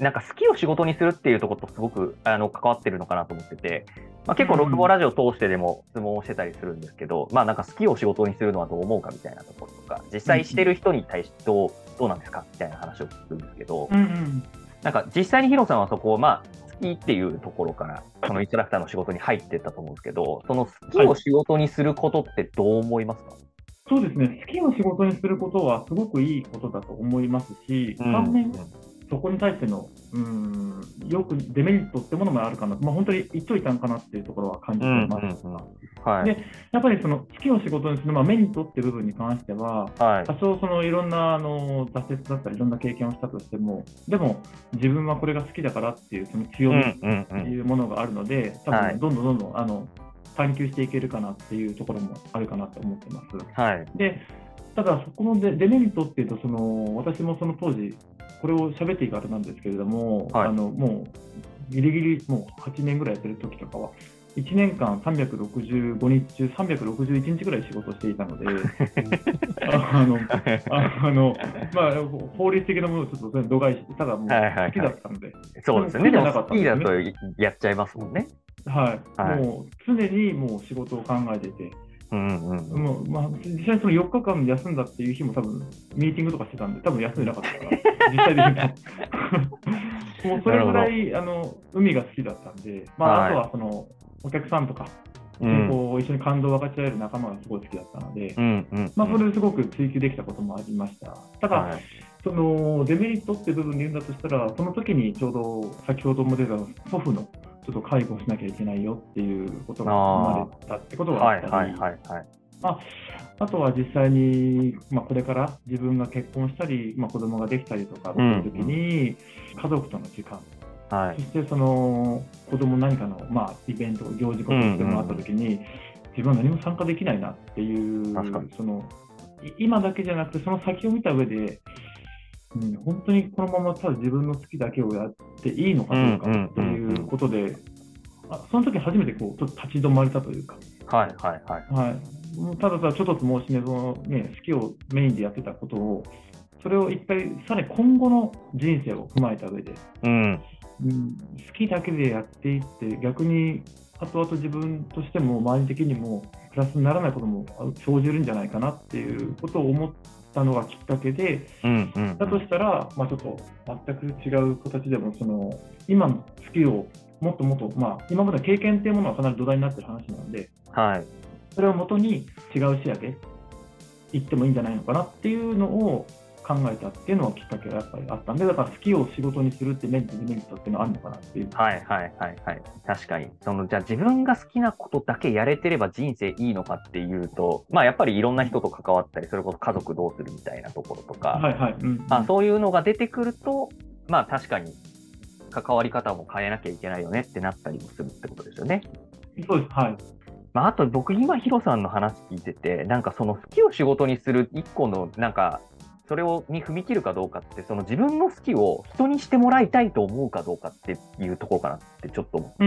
なんか好きを仕事にするっていうところとすごくあの関わってるのかなと思ってて、まあ、結構、ログボラジオ通してでも質問をしてたりするんですけど、うん、まあなんか好きを仕事にするのはどう思うかみたいなところとか、実際してる人に対してどうどうなんですかみたいな話を聞くんですけど、うんうん、なんか実際にヒロさんはそこを、まあ、好きっていうところから、そのインストラクターの仕事に入ってったと思うんですけど、その好きを仕事にすることってどう思いますか、はいそうですね、好きを仕事にすることはすごくいいことだと思いますし、反面、そこに対しての、うん、よくデメリットってものもあるかな、まあ、本当に一長一短かなっていうところは感じています。はい、でやっぱりその好きを仕事にする、まあ、メリットっていう部分に関しては、はい、多少そのいろんなあの挫折だったり、いろんな経験をしたとしても、でも自分はこれが好きだからっていうその強みっていうものがあるので、多分どんどんどんどんあの探求していけるかなっていうところもあるかなと思ってます。はい、でただ、そこのデメリットっていうとその、私もその当時、これを喋っていい方なんですけれども、はい、あのもうギリギリもう8年ぐらいやってる時とかは、1年間365日中361日ぐらい仕事していたので、あのあのまあ、法律的なものをちょっと度外視して、ただもう好きだったので、はいはいはい、そうですね、でも好きだとやっちゃいますもんね。はい、はい、もう常にもう仕事を考えてて、うんうんもうまあ、実際その4日間休んだっていう日も多分ミーティングとかしてたんで、多分休んでなかったから、実際で。もうそれぐらいあの海が好きだったんで、まあ、あとはそのお客さんとか、こう一緒に感動を分かち合える仲間がすごい好きだったので、うんうん、まあ、それですごく追求できたこともありました。ただ、はい、そのデメリットって部分で言うんだとしたら、その時にちょうど先ほども出た祖父のちょっと介護しなきゃいけないよっていうことが生まれたってことがあったり、ああとは実際に、まあ、これから自分が結婚したり、まあ、子供ができたりとかっていう時に、家族との時間、はい、そしてその子供何かの、まあ、イベント、行事ことでもあった時に、うんうん、自分は何も参加できないなっていう、その今だけじゃなくて、その先を見た上で、うん、本当にこのままただ自分の好きだけをやっていいのかどうかということで、あその時初めてこうちょっと立ち止まれたというか、はいはいはい、はい、ただただちょっと申しねそのね好きをメインでやってたことを、それを一回、さらに今後の人生を踏まえた上で、うん、うん、好きだけでやっていって、逆に後々自分としても周り的にもプラスにならないことも生じるんじゃないかなっていうことを思ったのがきっかけで、うんうんうん、だとしたら、まあ、ちょっと全く違う形でもその今のスキルをもっともっと、まあ、今までの経験っていうものはかなり土台になってる話なので、はい、それをもとに違う視野で行ってもいいんじゃないのかなっていうのを考えたっていうのはきっかけがやっぱりあったんで、だから好きを仕事にするってメリット、デメリットっていうのはあるのかなっていう。はいはいはいはい。確かに。その、じゃあ自分が好きなことだけやれてれば人生いいのかっていうと、まあやっぱりいろんな人と関わったり、それこそ家族どうするみたいなところとか、はいはい。うん、まあそういうのが出てくると、まあ確かに関わり方も変えなきゃいけないよねってなったりもするってことですよね。そうです。はい。まあ、あと僕今ヒロさんの話聞いててなんかその好きを仕事にする一個のなんかそれをに踏み切るかどうかって、その自分の好きを人にしてもらいたいと思うかどうかっていうところかなってちょっと思って、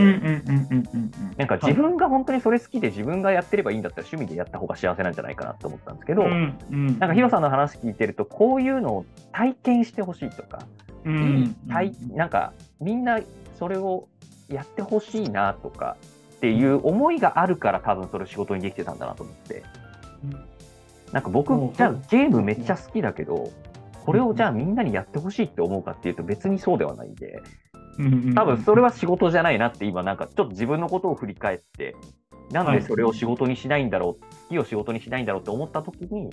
なんか自分が本当にそれ好きで自分がやってればいいんだったら趣味でやった方が幸せなんじゃないかなって思ったんですけど、うんうん、なんかヒロさんの話聞いてると、こういうのを体験してほしいとか、うんうん、なんかみんなそれをやってほしいなとかっていう思いがあるから多分それ仕事にできてたんだなと思って。うんなんか僕、じゃあゲームめっちゃ好きだけど、これをじゃあみんなにやってほしいって思うかっていうと別にそうではないんで、多分それは仕事じゃないなって今なんかちょっと自分のことを振り返って、なんでそれを仕事にしないんだろう、好きを仕事にしないんだろうって思った時に、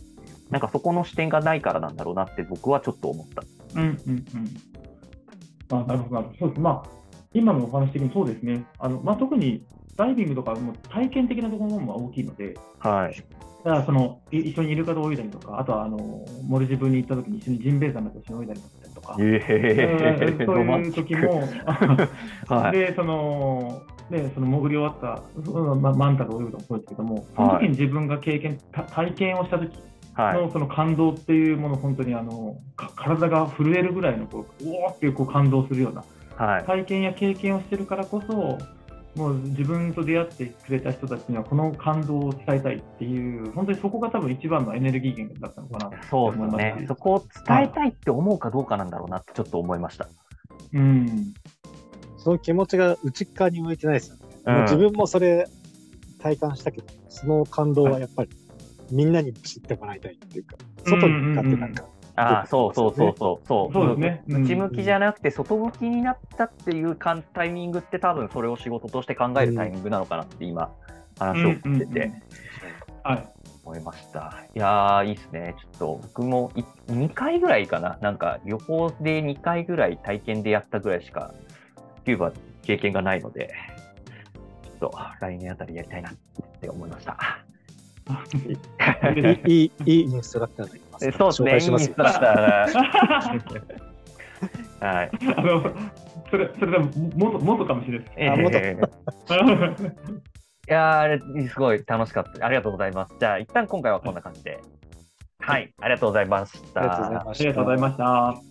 なんかそこの視点がないからなんだろうなって僕はちょっと思った。うんうんうん。あなるほど、そうです。まあ、今のお話的にそうですね。あのまあ、特にダイビングとかも体験的なところも大きいので、はい、だからその一緒にイルカと泳いだりとか、あとはあの森自分に行った時に一緒にジンベエザメと一緒に泳いだりとか、えー、そういう時も、はい、でそのでその潜り終わった、ま、マンタと泳ぐともそうですけども、その時に自分が経験、体験をした時のその感動っていうもの、本当にあの体が震えるぐらいのこう、おおっていうこう感動するような、はい、体験や経験をしてるからこそ、もう自分と出会ってくれた人たちにはこの感動を伝えたいっていう、本当にそこが多分一番のエネルギー源だったのかなそうですね。そこを伝えたいって思うかどうかなんだろうなってちょっと思いました。うん。その気持ちが内側に向いてないですよね。うん、自分もそれ体感したけど、その感動はやっぱりみんなに知ってもらいたいっていうか、外に向かってなんか、ああ、そうそうそうそう。そうそう。ですね。内向きじゃなくて、外向きになったってい。うタイミングって、多分それを仕事として考えるタイミングなのかなって今、話を聞い。てて、はい。思い。ました。い。やー、い。い。ですね。ちょっと僕も2回ぐらい。かな。なんか旅行で2回ぐらい。体験でやったぐらい。しか、キューバ経験がない。ので、ちょっと来年あたりやりたい。なって思い。ました。いい、いいインストラクターがいます。そうですね、いいインストラクターが。はい。あの、それ、それでも、もも元かもしれない。えー、いやー、すごい楽しかった。ありがとうございます。じゃあ、一旦今回はこんな感じで。はい。ありがとうございました。ありがとうございました。